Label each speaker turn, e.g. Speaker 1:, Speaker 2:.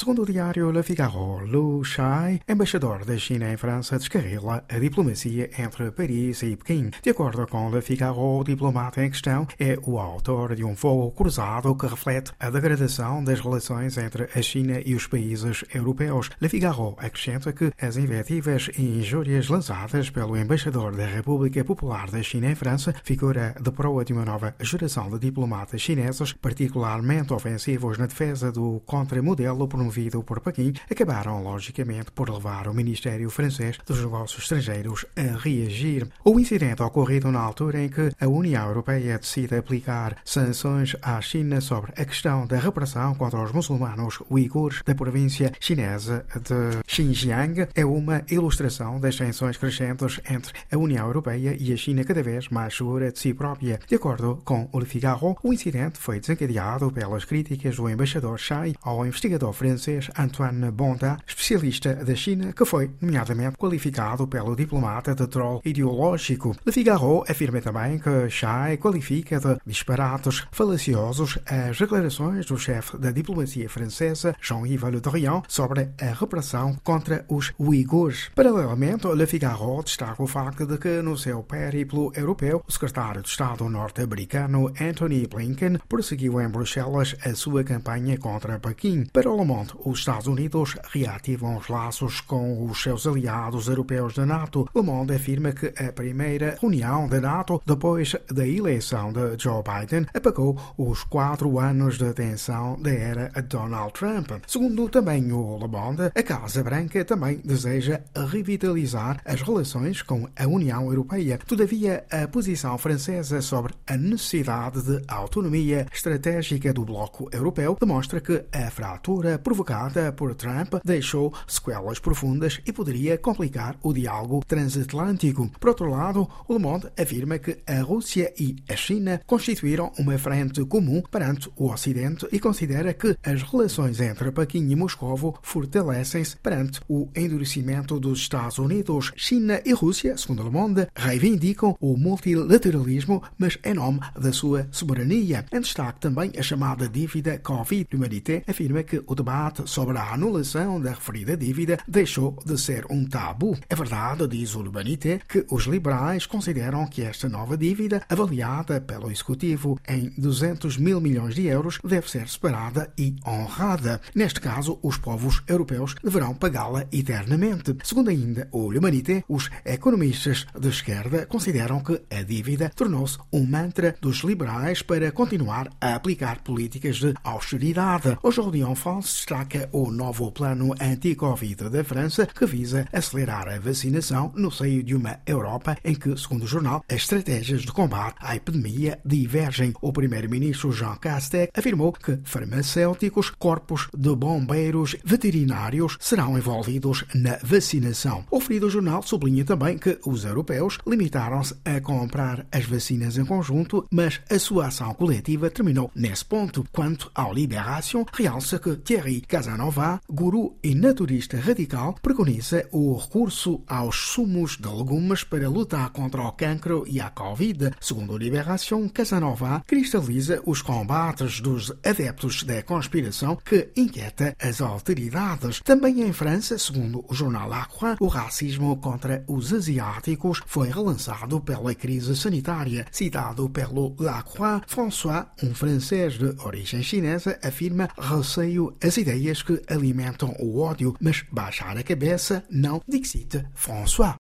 Speaker 1: Segundo o diário Le Figaro, Lu Shai, embaixador da China em França, descarrila a diplomacia entre Paris e Pequim. De acordo com Le Figaro, o diplomata em questão é o autor de um fogo cruzado que reflete a degradação das relações entre a China e os países europeus. Le Figaro acrescenta que as invectivas e injúrias lançadas pelo embaixador da República Popular da China em França, figura de proa de uma nova geração de diplomatas chineses, particularmente ofensivos na defesa do contramodelo promovido por Pequim, acabaram logicamente por levar o Ministério francês dos Negócios Estrangeiros a reagir. O incidente ocorrido na altura em que a União Europeia decide aplicar sanções à China sobre a questão da repressão contra os muçulmanos uigures da província chinesa de Xinjiang é uma ilustração das tensões crescentes entre a União Europeia e a China cada vez mais segura de si própria. De acordo com o Le Figaro, o incidente foi desencadeado pelas críticas do embaixador Shai ao investigador francês Antoine Bonda, especialista da China, que foi, nomeadamente, qualificado pelo diplomata de troll ideológico. Le Figaro afirma também que Shai qualifica de disparates falaciosos as declarações do chefe da diplomacia francesa, Jean-Yves Le Drian, sobre a repressão contra os uigures. Paralelamente, Le Figaro destaca o facto de que, no seu périplo europeu, o secretário de Estado norte-americano Anthony Blinken prosseguiu em Bruxelas a sua campanha contra Pequim. Para o Le Monde, os Estados Unidos reativam os laços com os seus aliados europeus da NATO. Le Monde afirma que a primeira reunião da NATO, depois da eleição de Joe Biden, apagou os quatro anos de tensão da era Donald Trump. Segundo também o Le Monde, a Casa Branca também deseja revitalizar as relações com a União Europeia. Todavia, a posição francesa sobre a necessidade de autonomia estratégica do bloco europeu demonstra que a fratura provocada por Trump deixou sequelas profundas e poderia complicar o diálogo transatlântico. Por outro lado, o Le Monde afirma que a Rússia e a China constituíram uma frente comum perante o Ocidente e considera que as relações entre Pequim e Moscovo fortalecem-se perante o endurecimento dos Estados Unidos. China e Rússia, segundo Le Monde, reivindicam o multilateralismo, mas em nome da sua soberania. Em destaque também a chamada dívida Covid. L'Humanité afirma que o debate sobre a anulação da referida dívida deixou de ser um tabu. É verdade, diz o L'Humanité, que os liberais consideram que esta nova dívida, avaliada pelo Executivo em 200 mil milhões de euros, deve ser separada e honrada. Neste caso, os povos europeus deverão pagá-la eternamente. Segundo ainda o L'Humanité, os economistas de esquerda consideram que a dívida tornou-se um mantra dos liberais para continuar a aplicar políticas de austeridade. O Jordion France destaca o novo plano anti-Covid da França que visa acelerar a vacinação no seio de uma Europa em que, segundo o jornal, as estratégias de combate à epidemia divergem. O primeiro-ministro Jean Castex afirmou que farmacêuticos, corpos de bombeiros, veterinários serão envolvidos na vacinação. O referido jornal sublinha também que os europeus limitaram-se a comprar as vacinas em conjunto, mas a sua ação coletiva terminou nesse ponto. Quanto ao Libération, realça que Thierry Casanova, guru e naturista radical, preconiza o recurso aos sumos de legumes para lutar contra o cancro e a Covid. Segundo o Libération, Casanova cristaliza os combates dos adeptos da conspiração que inquieta as autoridades. Também em França, segundo o jornal Croix, o racismo contra os asiáticos foi relançado pela crise sanitária. Citado pelo La Croix, François, um francês de origem chinesa, afirma receio as ideias que alimentam o ódio, mas baixar a cabeça não, dixit François.